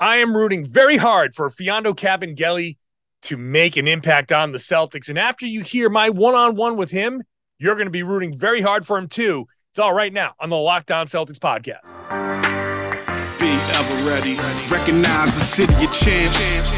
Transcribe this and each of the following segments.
I am rooting very hard for Mfiondu Kabengele to make an impact on the Celtics. And after you hear my one on one with him, you're going to be rooting very hard for him too. It's all right now on the Locked On Celtics podcast. Be ever ready. Recognize the city of champs.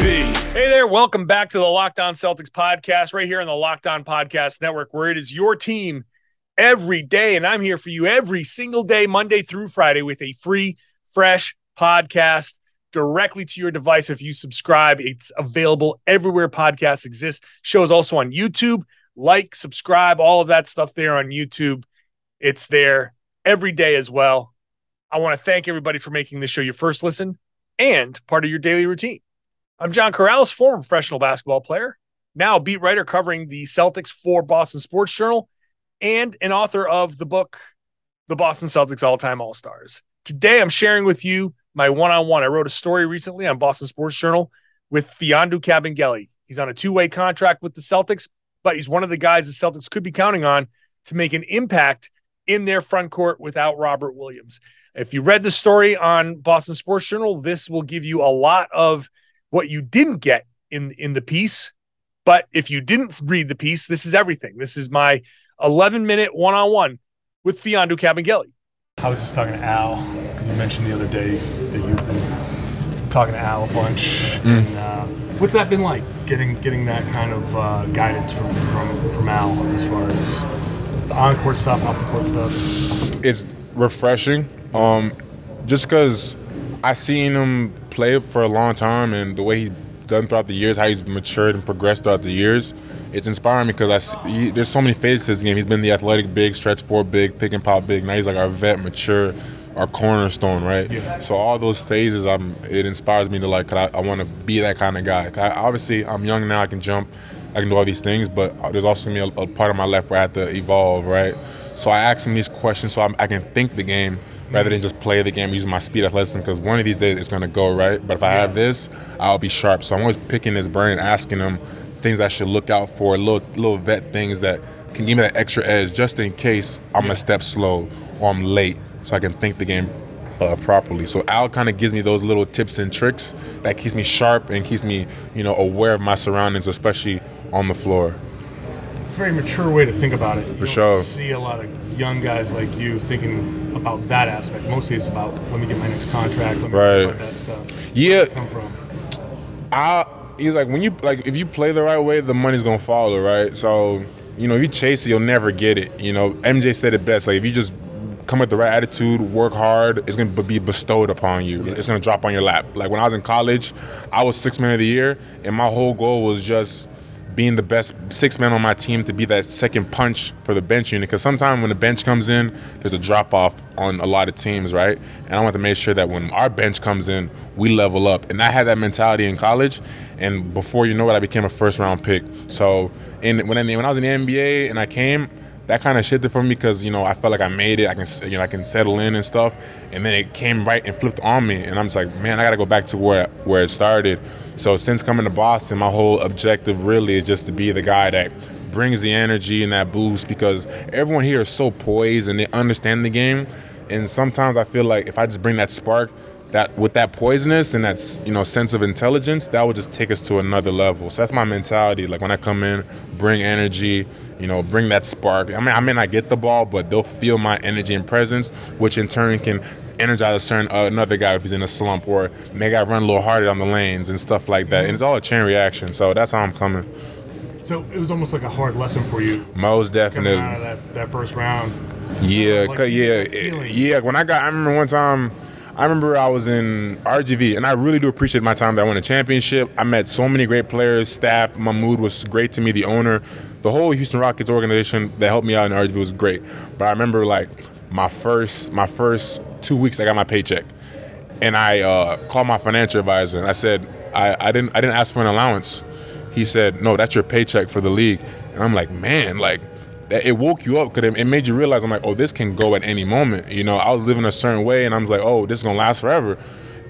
Hey there, welcome back to the Locked On Celtics podcast, right here on the Locked On Podcast Network, where it is your team every day. And I'm here for you every single day, Monday through Friday, with a free, fresh podcast directly to your device. If you subscribe, it's available everywhere podcasts exist. Shows also on YouTube. Like, subscribe, all of that stuff there on YouTube. It's there every day as well. I want to thank everybody for making this show your first listen and part of your daily routine. I'm John Karalis, former professional basketball player, now beat writer covering the Celtics for Boston Sports Journal, and an author of the book, The Boston Celtics All Time All Stars. Today, I'm sharing with you my one on one. I wrote a story recently on Boston Sports Journal with Mfiondu Kabengele. He's on a two way contract with the Celtics, but he's one of the guys the Celtics could be counting on to make an impact in their front court without Robert Williams. If you read the story on Boston Sports Journal, this will give you a lot of what you didn't get in in the piece. But if you didn't read the piece, this is everything. This is my 11 minute one on one with Mfiondu Kabengele. I was just talking to Al because you mentioned the other day that you've been talking to Al a bunch. Mm. And uh, what's that been like? Getting getting that kind of uh, guidance from, from from Al as far as the on court stuff, off the court stuff. It's refreshing. Um, just because I seen him play for a long time and the way he's done throughout the years, how he's matured and progressed throughout the years, it's inspiring because I see, he, there's so many phases to his game. He's been the athletic big, stretch four big, pick and pop big. Now he's like our vet, mature, our cornerstone, right? Yeah. So all those phases, I'm it inspires me to like. 'cause I, I want to be that kind of guy. I, obviously, I'm young now. I can jump, I can do all these things, but uh, there's also gonna be a, a part of my life where I have to evolve, right? So I ask him these questions so I'm, I can think the game rather than just play the game using my speed athleticism because one of these days it's going to go right. But if I have this, I'll be sharp. So I'm always picking his brain, asking him things I should look out for, little little vet things that can give me that extra edge just in case I'm a step slow or I'm late, so I can think the game uh, properly. So Al kind of gives me those little tips and tricks that keeps me sharp and keeps me, you know, aware of my surroundings, especially on the floor. Very mature way to think about it. You For sure. See a lot of young guys like you thinking about that aspect. Mostly it's about let me get my next contract. Let me Right. that stuff. Yeah. Come from. I he's like when you like if you play the right way, the money's gonna follow, right? So you know, if you chase it, you'll never get it. You know, MJ said it best. Like if you just come with the right attitude, work hard, it's gonna be bestowed upon you. It's gonna drop on your lap. Like when I was in college, I was six man of the year, and my whole goal was just being the best six man on my team to be that second punch for the bench unit. Because sometimes when the bench comes in, there's a drop off on a lot of teams, right? And I want to make sure that when our bench comes in, we level up. And I had that mentality in college, and before you know it, I became a first round pick. So in when I, when I was in the NBA and I came, that kind of shifted for me because you know I felt like I made it. I can you know I can settle in and stuff, and then it came right and flipped on me, and I'm just like, man, I got to go back to where where it started. So since coming to Boston, my whole objective really is just to be the guy that brings the energy and that boost because everyone here is so poised and they understand the game, and sometimes I feel like if I just bring that spark. That with that poisonous and that you know sense of intelligence, that would just take us to another level. So that's my mentality. Like when I come in, bring energy, you know, bring that spark. I mean, I may not get the ball, but they'll feel my energy and presence, which in turn can energize a certain uh, another guy if he's in a slump, or make I run a little harder on the lanes and stuff like that. And it's all a chain reaction. So that's how I'm coming. So it was almost like a hard lesson for you Most definitely. that, that first round. Yeah, Like, yeah, that feeling. yeah. When I got, I remember one time. I remember I was in RGV, and I really do appreciate my time. That I won a championship. I met so many great players, staff. My mood was great to me. The owner, the whole Houston Rockets organization that helped me out in RGV was great. But I remember like my first, my first two weeks, I got my paycheck, and I uh, called my financial advisor and I said I, I didn't I didn't ask for an allowance. He said no, that's your paycheck for the league. And I'm like, man, like that- it woke you up because it, it made you realize I'm like, oh, this can go at any moment. You know, I was living a certain way and I was like, oh, this is gonna last forever.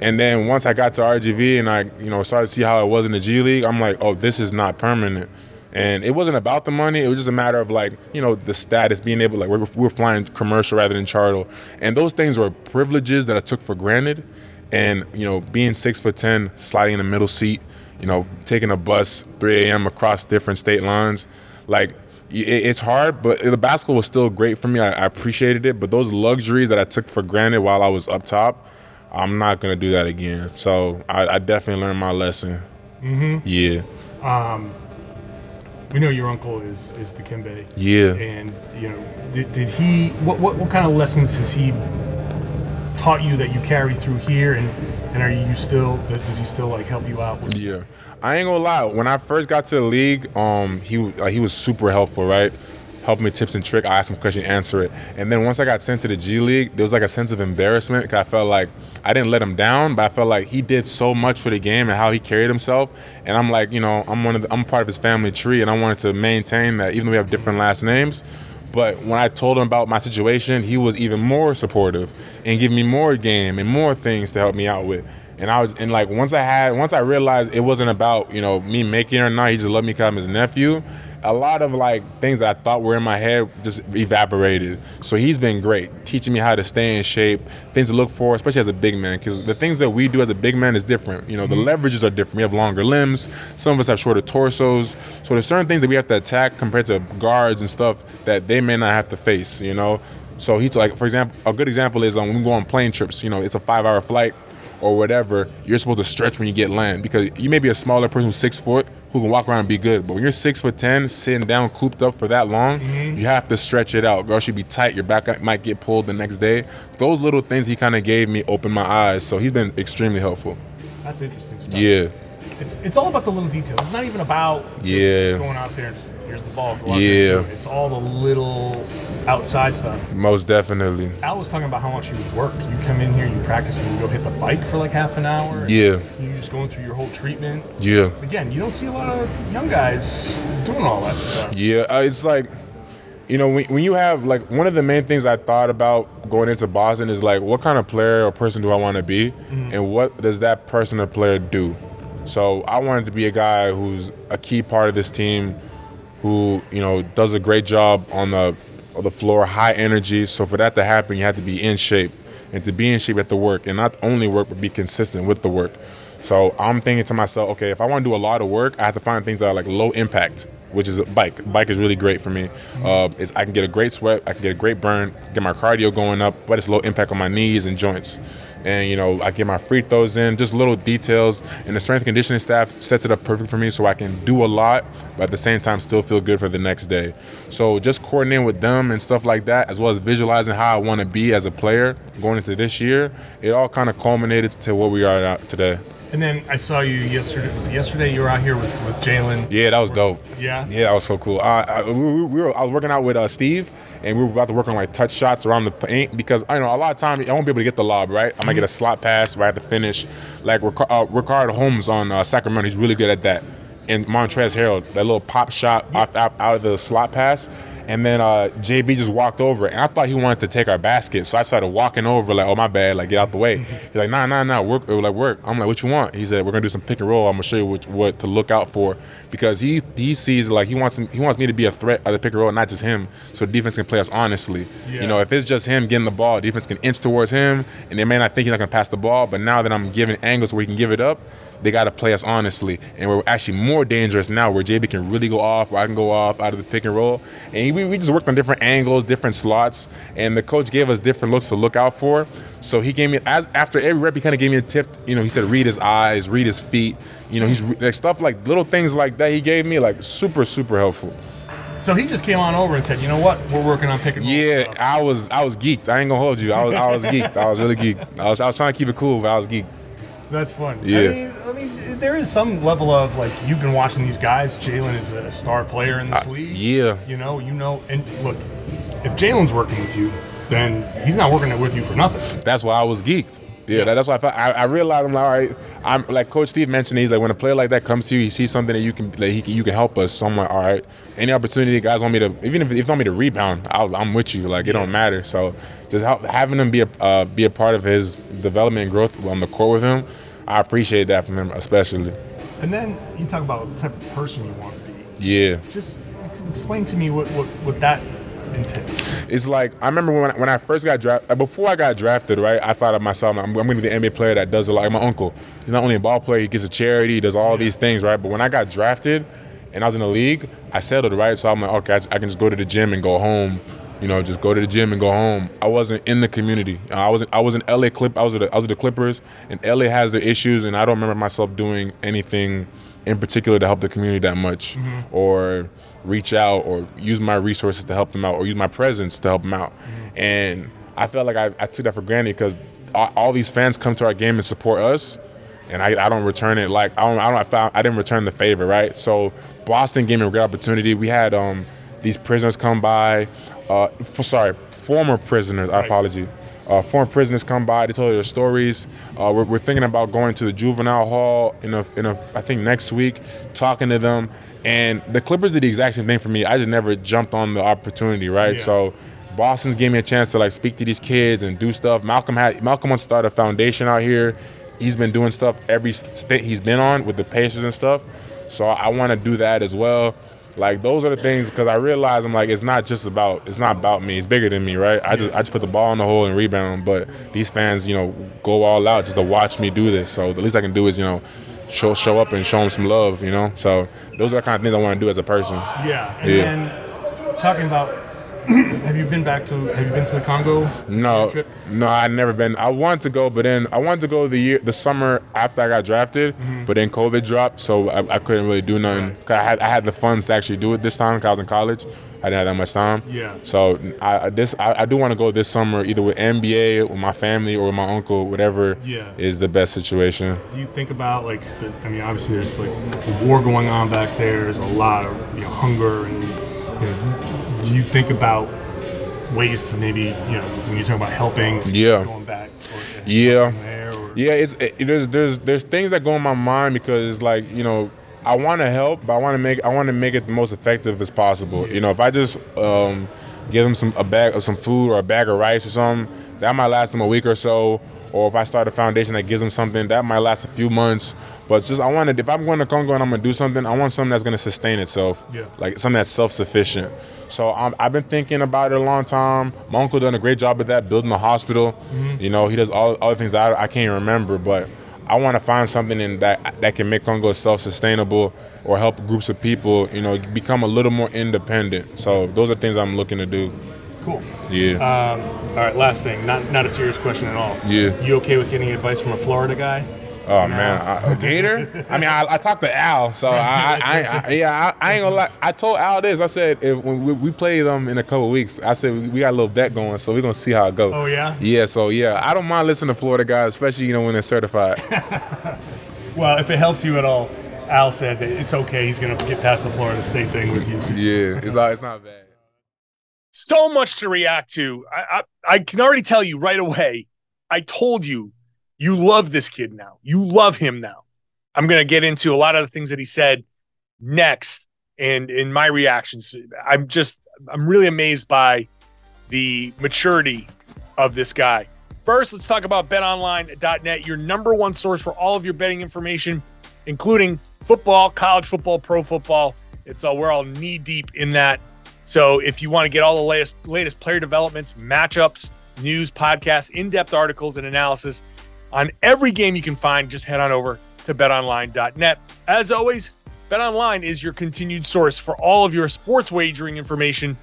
And then once I got to RGV and I, you know, started to see how it was in the G League, I'm like, oh, this is not permanent. And it wasn't about the money. It was just a matter of like, you know, the status, being able, like, we're, we're flying commercial rather than charter. And those things were privileges that I took for granted. And, you know, being six foot 10, sliding in the middle seat, you know, taking a bus 3 a.m. across different state lines, like, it- it's hard, but the basketball was still great for me. I, I appreciated it. But those luxuries that I took for granted while I was up top, I'm not going to do that again. So I, I definitely learned my lesson. Mm-hmm. Yeah. We know your uncle is is Dikembe. Yeah. And you know, did, did he? What, what what kind of lessons has he taught you that you carry through here? And and are you still? Does he still like help you out? With, Yeah, I ain't gonna lie. When I first got to the league, um, he like, he was super helpful, right? Helped me tips and trick. I ask him a question, answer it. And then once I got sent to the G League, there was like a sense of embarrassment because I felt like I didn't let him down, but I felt like he did so much for the game and how he carried himself. And I'm like, you know, I'm one of the, I'm part of his family tree, and I wanted to maintain that, even though we have different last names. But when I told him about my situation, he was even more supportive and giving me more game and more things to help me out with. And I was and like once I had once I realized it wasn't about you know me making or not, he just loved me because I'm his nephew. A lot of like things that I thought were in my head just evaporated. So he's been great, teaching me how to stay in shape, things to look for, especially as a big man. Because the things that we do as a big man is different. You know, the leverages are different. We have longer limbs. Some of us have shorter torsos. So there's certain things that we have to attack compared to guards and stuff that they may not have to face. You know. So he's like, for example, a good example is um, when we go on plane trips. You know, it's a five-hour flight or whatever, you're supposed to stretch when you get land because you may be a smaller person who's six foot who can walk around and be good. But when you're six foot ten, sitting down, cooped up for that long, mm-hmm. you have to stretch it out. Girl should be tight. Your back might get pulled the next day. Those little things he kind of gave me opened my eyes. So he's been extremely helpful. That's interesting stuff. Yeah, It's it's all about the little details. It's not even about just Yeah. going out there and just here's the ball. Go out Yeah. it. It's all the little outside stuff. most definitely. Al was talking about how much you work. You come in here, you practice, and you go hit the bike for like half an hour. Yeah. you're just going through your whole treatment. Yeah. Again, you don't see a lot of young guys doing all that stuff. Yeah, uh, it's like, you know, when, when you have like one of the main things I thought about going into Boston is like, what kind of player or person do I want to be, and what does that person or player do? So I wanted to be a guy who's a key part of this team, who you know does a great job on the on the floor, high energy. So for that to happen, you have to be in shape, and to be in shape, have to work, and not only work, but be consistent with the work. So I'm thinking to myself, okay, if I want to do a lot of work, I have to find things that are like low impact, which is a bike. Bike is really great for me. Uh, I can get a great sweat, I can get a great burn, get my cardio going up, but it's low impact on my knees and joints. And you know, I get my free throws in, just little details. And the strength conditioning staff sets it up perfect for me, so I can do a lot, but at the same time still feel good for the next day. So just coordinating with them and stuff like that, as well as visualizing how I want to be as a player going into this year, it all kind of culminated to where we are today. And then I saw you yesterday. Was it yesterday? You were out here with, with Jaylen. Yeah, that was dope. Yeah? yeah, that was so cool. Uh, I, we, we we were, I was working out with uh, Steve, and we were about to work on like touch shots around the paint because I know a lot of time I won't be able to get the lob right. I might get a slot pass where I have to finish. Like uh, Richaun Holmes on uh, Sacramento, he's really good at that. And Montrezl Harrell, that little pop shot off, out, out of the slot pass. And then uh, JB just walked over, and I thought he wanted to take our basket, so I started walking over, like, "Oh my bad, like get out the way." He's like, "Nah, nah, nah, work, like work." I'm like, "What you want?" He said, "We're gonna do some pick and roll. I'm gonna show you what, what to look out for," because he he sees like he wants him, he wants me to be a threat at the pick and roll, not just him, so defense can play us honestly. Yeah. You know, if it's just him getting the ball, defense can inch towards him, and they may not think he's not gonna pass the ball, but now that I'm giving angles where he can give it up, they got to play us honestly. And we're actually more dangerous now where JB can really go off, where I can go off out of the pick and roll. And we, we just worked on different angles, different slots, and the coach gave us different looks to look out for. So he gave me, as after every rep, he kind of gave me a tip. You know, he said, read his eyes, read his feet. You know, he's like stuff like little things like that he gave me, like super, super helpful. So he just came on over and said, "You know what? We're working on pick and roll." Yeah, stuff." I was I was geeked. I ain't gonna hold you. I was I was geeked. I was really geeked. I was I was trying to keep it cool, but I was geeked. That's fun. Yeah. I mean, I mean, there is some level of like you've been watching these guys. Jaylen is a star player in this Uh, league. yeah. You know, you know, and look, if Jaylen's working with you, then he's not working with you for nothing. That's why I was geeked. Yeah, that- that's why I, felt, I, I realized I'm like, all right. I'm like Coach Steve mentioned. He's like, when a player like that comes to you, he sees something that you can, that he can, you can help us. So I'm like, all right. Any opportunity, guys want me to, even if, if they want me to rebound, I'll, I'm with you. Like it don't matter. So just help, having him be a uh, be a part of his development and growth on the court with him, I appreciate that from him especially. And then you talk about the type of person you want to be. Yeah. Just explain to me what, what, what that entails. it's like I remember when I, when I first got drafted. Uh, before I got drafted, right? I thought of myself, I'm, I'm going to be the NBA player that does a lot. Like my uncle, he's not only a ball player, he gives a charity, he does all these things, right? But when I got drafted and I was in the league, I settled, right? So I'm like, okay, I, I can just go to the gym and go home. You know, just go to the gym and go home. I wasn't in the community. Uh, I wasn't. I was in LA Clip. I was with the, I was with the Clippers, and LA has their issues, and I don't remember myself doing anything in particular to help the community that much, or reach out, or use my resources to help them out, or use my presence to help them out. And I felt like I, I took that for granted because all, all these fans come to our game and support us, and I, I don't return it like I don't I don't I, found, I didn't return the favor, right? So Boston gave me a great opportunity. We had um these prisoners come by, uh, for, sorry, former prisoners. I apologize. Uh, former prisoners come by. They tell their stories. Uh, we're, we're thinking about going to the juvenile hall in a, in a I think next week, talking to them. And the Clippers did the exact same thing for me. I just never jumped on the opportunity, right? Yeah. So Boston's gave me a chance to like speak to these kids and do stuff. Malcolm had Malcolm wants to start a foundation out here. He's been doing stuff every state he's been on with the Pacers and stuff. So I want to do that as well. Like those are the things because I realize I'm like it's not just about it's not about me. It's bigger than me, right? I just I just put the ball in the hole and rebound. But these fans, you know, go all out just to watch me do this. So the least I can do is you know show show up and show them some love. You know. So those are the kind of things I want to do as a person. Yeah. And Yeah. then talking about, have you been back to, have you been to the Congo? No, Trip? no, I never been. I wanted to go, but then I wanted to go the year, the summer after I got drafted, mm-hmm. but then COVID dropped, so I, I couldn't really do nothing. Right. 'Cause I had I had the funds to actually do it this time. Cause I was in college. I didn't have that much time. Yeah. So I this I, I do want to go this summer, either with NBA, with my family, or with my uncle, whatever Yeah. is the best situation. Do you think about like, the, I mean, obviously there's like a war going on back there. There's a lot of you know hunger, and you know, do you think about ways to maybe you know when you're talking about helping, Yeah. going back, or, Yeah. there, or, Yeah, it's it, there's there's there's things that go in my mind because it's like you know I want to help, but I want to make I want to make it the most effective as possible. You know, if I just um, give them some a bag of some food or a bag of rice or something, that might last them a week or so. Or if I start a foundation that gives them something, that might last a few months. But just I want to if I'm going to Congo and I'm gonna do something, I want something that's gonna sustain itself. Yeah. Like something that's self sufficient. So um, I've been thinking about it a long time. My uncle done a great job of that, building the hospital. You know, he does all other things I, I can't remember, but I want to find something in that that can make Congo self-sustainable or help groups of people, you know, become a little more independent. So those are things I'm looking to do. cool. Yeah. All right, last thing, not not a serious question at all. Yeah. You okay with getting advice from a Florida guy? Oh man, I, a gator? I mean, I, I talked to Al, so I, I, I, I yeah, I, I ain't gonna lie. I told Al this. I said if when we, we play them in a couple weeks, I said we, we got a little bet going, so we're gonna see how it goes. Oh, yeah? Yeah. So yeah, I don't mind listening to Florida guys, especially you know when they're certified. Well, if it helps you at all, Al said that it's okay. He's going to get past the Florida State thing with you. yeah, it's not, it's not bad. so much to react to. I, I, I can already tell you right away. I told you, you love this kid now. You love him now. I'm going to get into a lot of the things that he said next and in my reactions. I'm just, I'm really amazed by the maturity of this guy. First, let's talk about betonline.net, your number one source for all of your betting information, including football, college football, pro football. It's all, we're all knee deep in that. So if you want to get all the latest latest player developments, matchups, news, podcasts, in-depth articles and analysis on every game you can find, just head on over to betonline.net. As always, BetOnline is your continued source for all of your sports wagering information,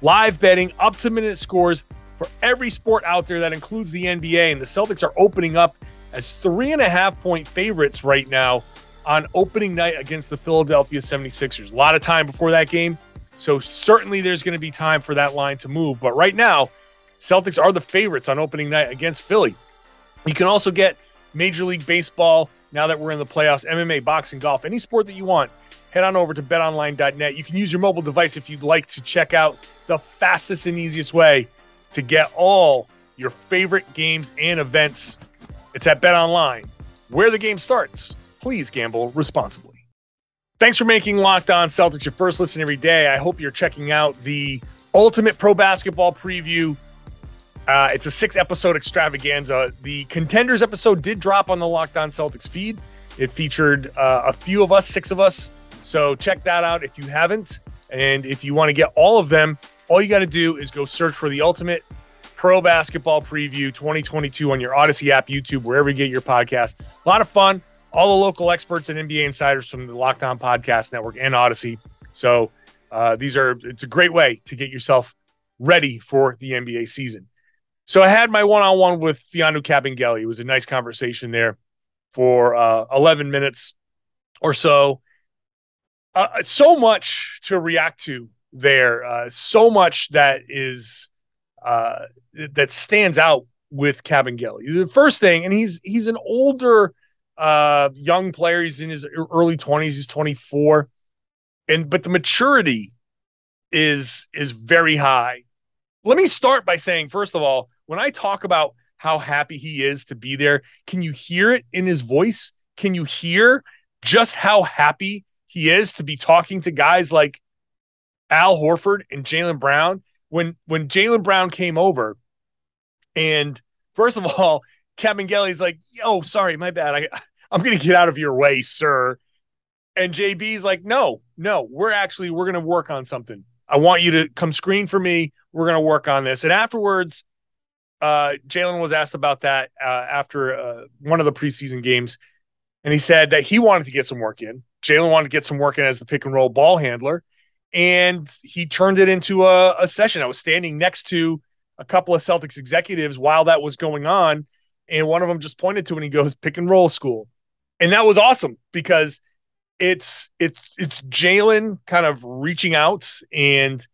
live betting, up to minute scores for every sport out there that includes the NBA. And the Celtics are opening up as three and a half point favorites right now on opening night against the Philadelphia 76ers. A lot of time before that game. So certainly there's going to be time for that line to move. But right now, Celtics are the favorites on opening night against Philly. You can also get Major League Baseball now that we're in the playoffs, MMA, boxing, golf, any sport that you want. Head on over to betonline.net. You can use your mobile device if you'd like to check out the fastest and easiest way to get all your favorite games and events It's at betonline, where the game starts. Please gamble responsibly. Thanks for making Locked On Celtics your first listen every day. I hope you're checking out the Ultimate Pro Basketball Preview. Uh, it's a six episode extravaganza. The Contenders episode did drop on the Locked On Celtics feed. It featured uh, a few of us, six of us. So check that out if you haven't. And if you want to get all of them, all you got to do is go search for the Ultimate Pro Basketball Preview 2022 on your Odysee app, YouTube, wherever you get your podcast. A lot of fun. All the local experts and NBA insiders from the Locked On Podcast Network and Odysee. So uh, these are it's a great way to get yourself ready for the NBA season. So I had my one-on-one with Mfiondu Kabengele. It was a nice conversation there for uh, 11 minutes or so. Uh, so much to react to there. Uh, so much that is uh, that stands out with Kabengele. The first thing, and he's he's an older uh, young player. He's in his early 20s. He's 24, and but the maturity is is very high. Let me start by saying, first of all, when I talk about how happy he is to be there, can you hear it in his voice? Can you hear just how happy he is to be talking to guys like Al Horford and Jaylen Brown. When when Jaylen Brown came over, and first of all, Kabengele's like, "Oh, sorry, my bad. I I'm gonna get out of your way, sir." And JB's like, "No, no, we're actually we're gonna work on something. I want you to come screen for me. We're gonna work on this." And afterwards, uh, Jaylen was asked about that uh, after uh, one of the preseason games, and he said that he wanted to get some work in. Jaylen wanted to get some work in as the pick and roll ball handler, and he turned it into a, a session. I was standing next to a couple of Celtics executives while that was going on, and one of them just pointed to it and he goes, "Pick and roll school," and that was awesome because it's it's it's Jaylen kind of reaching out and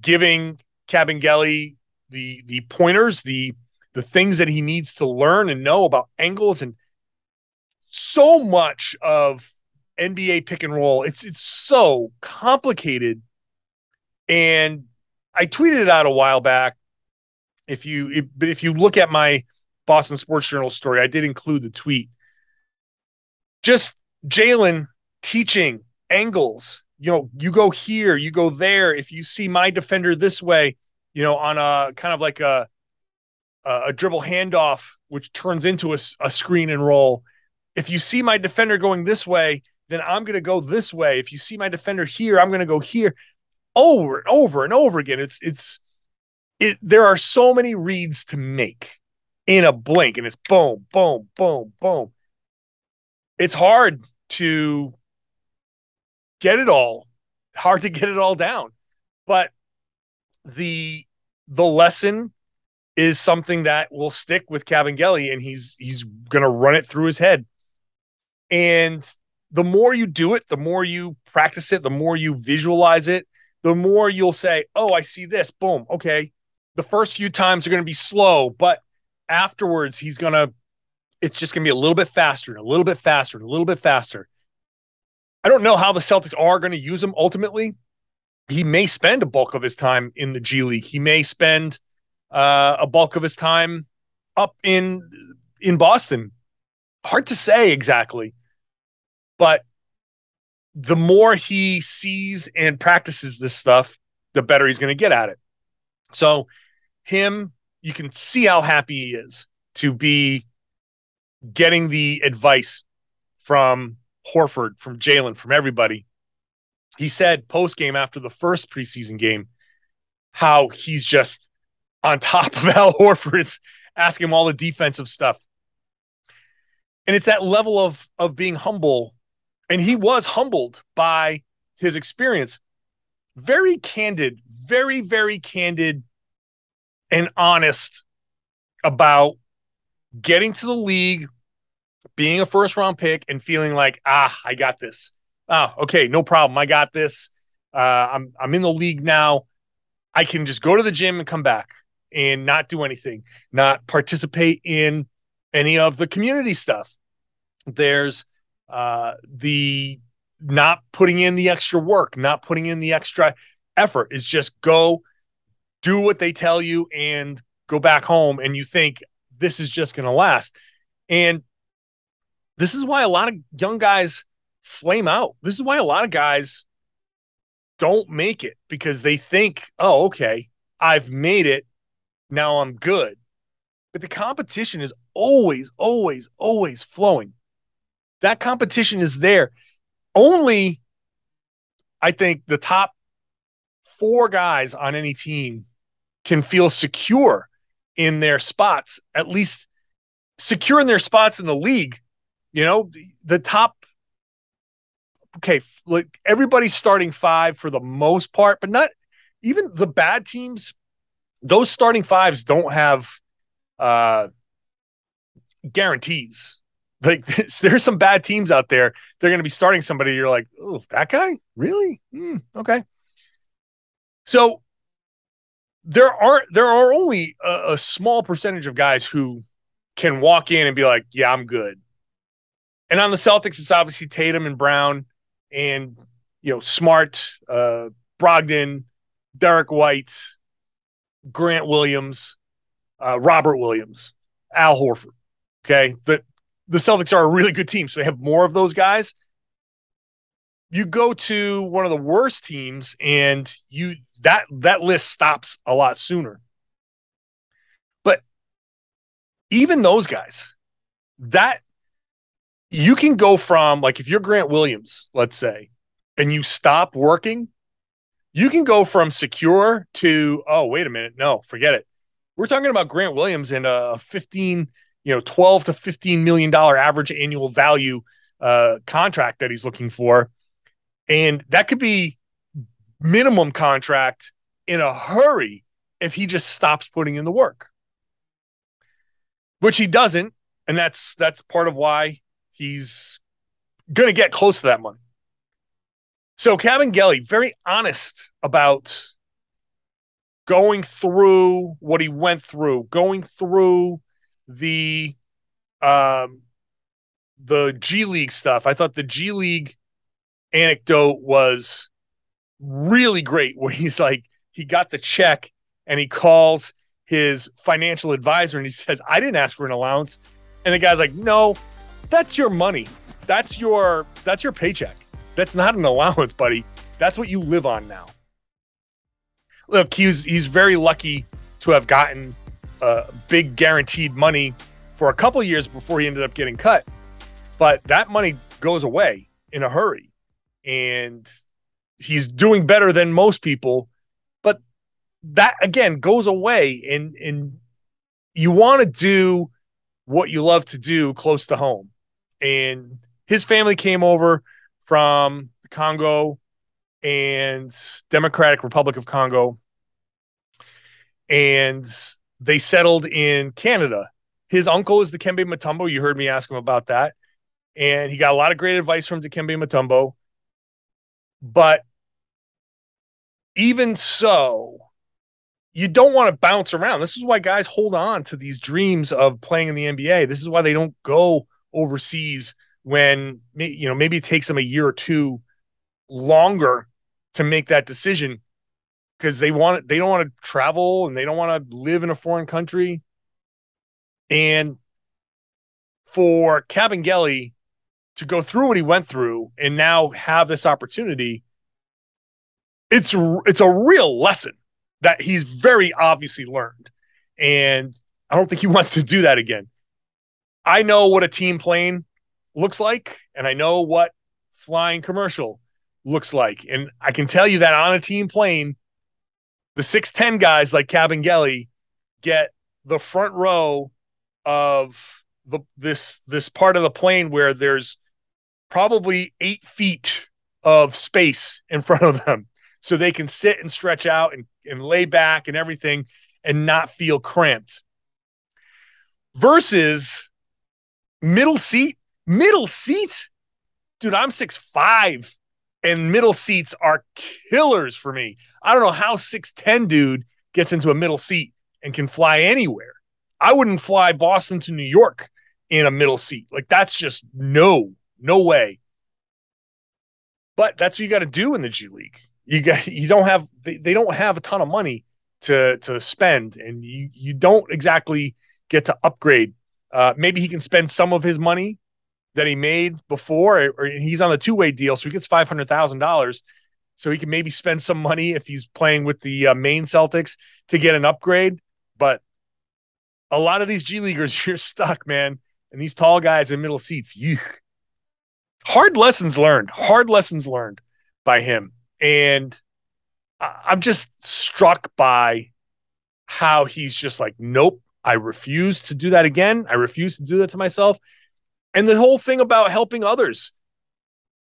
giving Kabengele the the pointers, the the things that he needs to learn and know about angles and so much of NBA pick and roll. It's it's so complicated. And I tweeted it out a while back. If you if, but if you look at my Boston Sports Journal story, I did include the tweet. Just Jaylen teaching angles. You know, you go here, you go there. If you see my defender this way, you know, on a kind of like a a dribble handoff, which turns into a, a screen and roll. If you see my defender going this way, then I'm going to go this way. If you see my defender here, I'm going to go here over and over and over again. It's, it's, it, there are so many reads to make in a blink and it's boom, boom, boom, boom. It's hard to get it all, hard to get it all down. But the, the lesson is something that will stick with Kabengele and he's, he's going to run it through his head. And the more you do it, the more you practice it, the more you visualize it, the more you'll say, Oh, I see this. Boom. Okay. The first few times are going to be slow, but afterwards, he's going to, it's just going to be a little bit faster and a little bit faster and a little bit faster. I don't know how the Celtics are going to use him ultimately. He may spend a bulk of his time in the G League. He may spend uh, a bulk of his time up in in Boston. Hard to say exactly. But the more he sees and practices this stuff, the better he's going to get at it. So, him, you can see how happy he is to be getting the advice from Horford, from Jaylen, from everybody. He said post game after the first preseason game how he's just on top of Al Horford is asking him all the defensive stuff. And it's that level of of being humble and he was humbled by his experience. Very candid, very, very candid and honest about getting to the league, being a first round pick, and feeling like, ah, I got this. Ah, okay, no problem. I got this. Uh, I'm I'm in the league now. I can just go to the gym and come back and not do anything, not participate in any of the community stuff. There's uh, the not putting in the extra work, not putting in the extra effort is just go do what they tell you and go back home and you think this is just going to last. And this is why a lot of young guys flame out. This is why a lot of guys don't make it because they think, oh, okay, I've made it. Now I'm good. But the competition is always, always, always flowing. That competition is there. Only, I think, the top four guys on any team can feel secure in their spots, at least secure in their spots in the league. You know, the top okay, like everybody's starting five for the most part, but not even the bad teams. Those starting fives don't have uh guarantees. Like there's some bad teams out there. They're going to be starting somebody. You're like, oh, that guy, really? Mm, okay. So there are there are only a, a small percentage of guys who can walk in and be like, yeah, I'm good. And on the Celtics, it's obviously Tatum and Brown and you know Smart, uh, Brogdon, Derrick White, Grant Williams, uh, Robert Williams, Al Horford. Okay, the the Celtics are a really good team, so they have more of those guys. You go to one of the worst teams, and you that that list stops a lot sooner. But even those guys, that you can go from like if you're Grant Williams, let's say, and you stop working, you can go from secure to oh wait a minute, no, forget it. We're talking about Grant Williams and a 15, you know, 12 to 15 million dollar average annual value uh, contract that he's looking for, and that could be minimum contract in a hurry if he just stops putting in the work, which he doesn't, and that's that's part of why he's going to get close to that money. So Kabengele, very honest about going through what he went through, going through the um the G League stuff. I thought the G League anecdote was really great where he's like he got the check and he calls his financial advisor and he says, I didn't ask for an allowance. And the guy's like, No, that's your money. That's your that's your paycheck. That's not an allowance, buddy. That's what you live on now. Look, he's he's very lucky to have gotten uh, big guaranteed money for a couple years before he ended up getting cut. But that money goes away in a hurry, and he's doing better than most people. But that again goes away, and and you want to do what you love to do close to home and his family came over from the Congo and Democratic Republic of Congo, and they settled in Canada. His uncle is Dikembe Mutombo. You heard me ask him about that, and he got a lot of great advice from Dikembe Mutombo. But even so, you don't want to bounce around. This is why guys hold on to these dreams of playing in the NBA. This is why they don't go overseas when you know maybe it takes them a year or two longer to make that decision because they want they don't want to travel and they don't want to live in a foreign country. And for Kabengele to go through what he went through and now have this opportunity it's it's a real lesson that he's very obviously learned. And I don't think he wants to do that again I know what a team plane looks like, and I know what flying commercial looks like. And I can tell you that on a team plane, the 6'10 guys like Kabengele get the front row of the this this part of the plane where there's probably eight feet of space in front of them so they can sit and stretch out and, and lay back and everything and not feel cramped versus middle seat, middle seat, dude. I'm six five, and middle seats are killers for me. I don't know how six ten dude gets into a middle seat and can fly anywhere. I wouldn't fly Boston to New York in a middle seat. Like that's just no, no way. But that's what you got to do in the G League. You got you don't have they, they don't have a ton of money to to spend, and you you don't exactly get to upgrade Uh, maybe he can spend some of his money that he made before, or he's on a two way deal, so he gets five hundred thousand dollars. So he can maybe spend some money if he's playing with the uh, main Celtics to get an upgrade. But a lot of these G leaguers, you're stuck, man. And these tall guys in middle seats, you hard lessons learned. Hard lessons learned by him, and I'm just struck by how he's just like, nope, I refuse to do that again. I refuse to do that to myself. And the whole thing about helping others,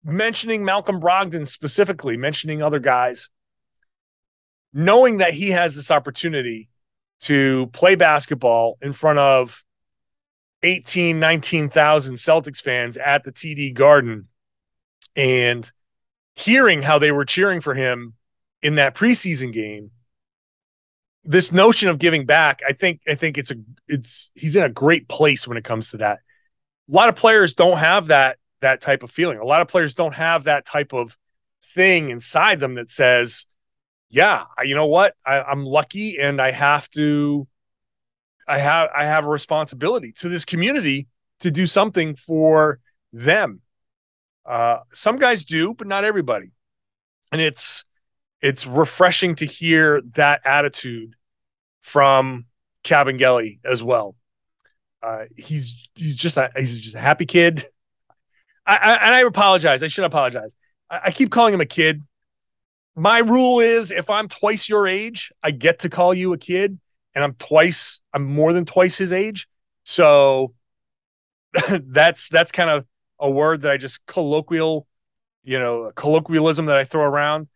mentioning Malcolm Brogdon specifically, mentioning other guys, knowing that he has this opportunity to play basketball in front of 18, 19,000 Celtics fans at the TD Garden and hearing how they were cheering for him in that preseason game this notion of giving back, I think I think it's a it's he's in a great place when it comes to that. A lot of players don't have that that type of feeling. A lot of players don't have that type of thing inside them that says, "Yeah, you know what? I, I'm lucky, and I have to. I have I have a responsibility to this community to do something for them." Uh, some guys do, but not everybody, and it's it's refreshing to hear that attitude from Kabengele as well. Uh, he's he's just a he's just a happy kid. I, I and I apologize. I should apologize. I, I keep calling him a kid. My rule is if I'm twice your age, I get to call you a kid, and I'm twice I'm more than twice his age. So that's that's kind of a word that I just colloquial, you know, colloquialism that I throw around.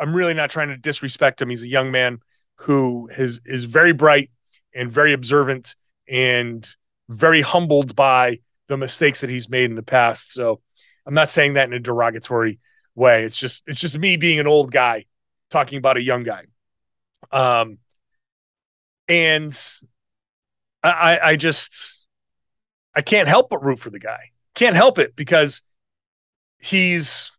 I'm really not trying to disrespect him. He's a young man who is is very bright and very observant and very humbled by the mistakes that he's made in the past. So I'm not saying that in a derogatory way. It's just it's just me being an old guy talking about a young guy. Um and I I just I can't help but root for the guy. Can't help it because he's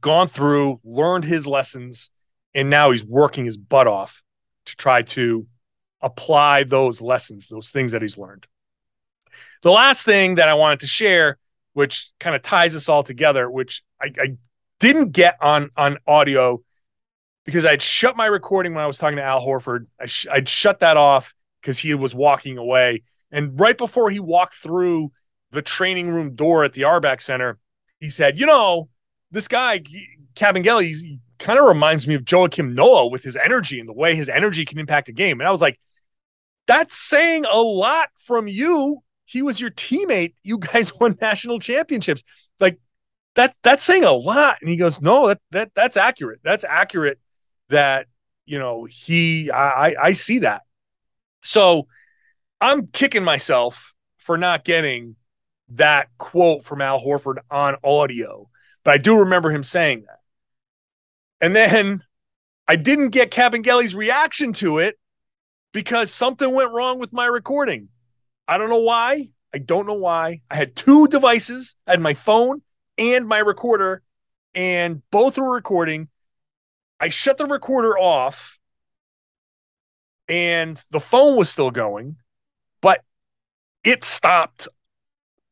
gone through, learned his lessons, and now he's working his butt off to try to apply those lessons, those things that he's learned. The last thing that I wanted to share, which kind of ties us all together, which I, I didn't get on on audio because I'd shut my recording when I was talking to Al Horford. I sh- I'd shut that off because he was walking away. And right before he walked through the training room door at the Auerbach Center, he said, "You know, this guy Kabengele, he kind of reminds me of Joakim Noah with his energy and the way his energy can impact a game." And I was like, "That's saying a lot from you. He was your teammate. You guys won national championships. Like that that's saying a lot." And he goes, "No, that that that's accurate. That's accurate. That you know he I I see that. So I'm kicking myself for not getting." that quote from Al Horford on audio but I do remember him saying that. And then I didn't get Kabengele's reaction to it because something went wrong with my recording. I don't know why. I don't know why. I had two devices. I had my phone and my recorder, and both were recording. I shut the recorder off, and the phone was still going, but it stopped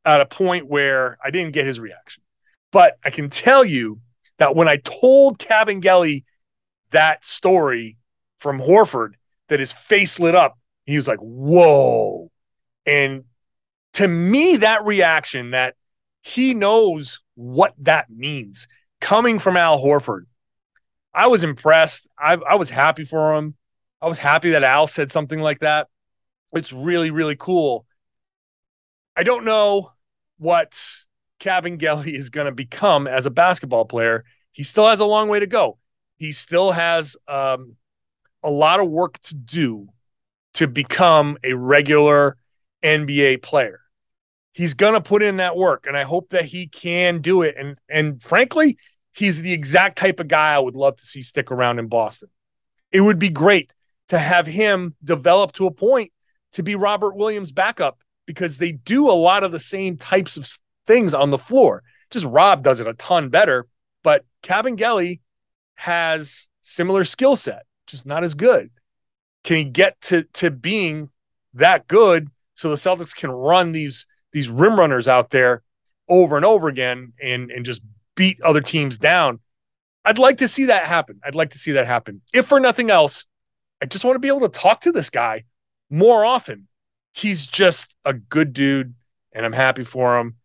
at a point where I didn't get his reaction. But I can tell you that when I told Kabengele that story from Horford, that his face lit up, he was like, whoa. And to me, that reaction that he knows what that means coming from Al Horford, I was impressed. I, I was happy for him. I was happy that Al said something like that. It's really, really cool. I don't know what Kabengele is going to become as a basketball player. He still has a long way to go. He still has um, a lot of work to do to become a regular NBA player. He's going to put in that work, and I hope that he can do it. And and frankly, he's the exact type of guy I would love to see stick around in Boston. It would be great to have him develop to a point to be Robert Williams' backup because they do a lot of the same types of things on the floor. Just Rob does it a ton better, but Kabengele has similar skill set, just not as good. Can he get to to being that good so the Celtics can run these these rim runners out there over and over again and and just beat other teams down. I'd like to see that happen. I'd like to see that happen. If for nothing else, I just want to be able to talk to this guy more often. He's just a good dude, and I'm happy for him.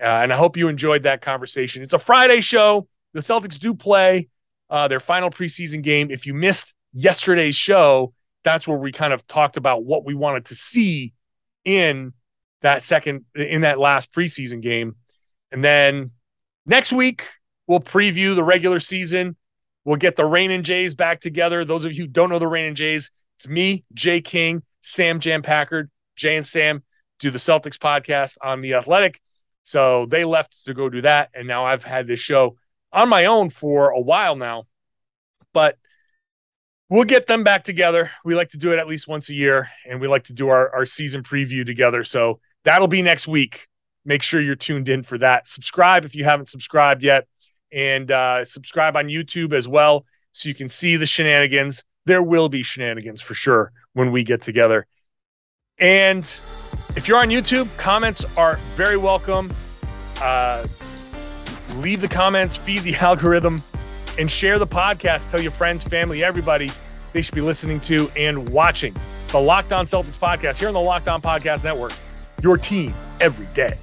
Uh, and I hope you enjoyed that conversation. It's a Friday show. The Celtics do play uh, their final preseason game. If you missed yesterday's show, that's where we kind of talked about what we wanted to see in that second, in that last preseason game. And then next week, we'll preview the regular season. We'll get the Rain and Jays back together. Those of you who don't know the Rain and Jays, it's me, Jay King, Sam Jam Packard, Jay and Sam do the Celtics podcast on the Athletic. So they left to go do that, and now I've had this show on my own for a while now. But we'll get them back together. We like to do it at least once a year, and we like to do our, our season preview together. So that'll be next week. Make sure you're tuned in for that. Subscribe if you haven't subscribed yet, and uh, subscribe on YouTube as well so you can see the shenanigans. There will be shenanigans for sure when we get together. And if you're on YouTube, comments are very welcome. Uh, leave the comments, feed the algorithm, and share the podcast. Tell your friends, family, everybody they should be listening to and watching the Locked On Celtics podcast here on the Locked On Podcast Network. Your team every day.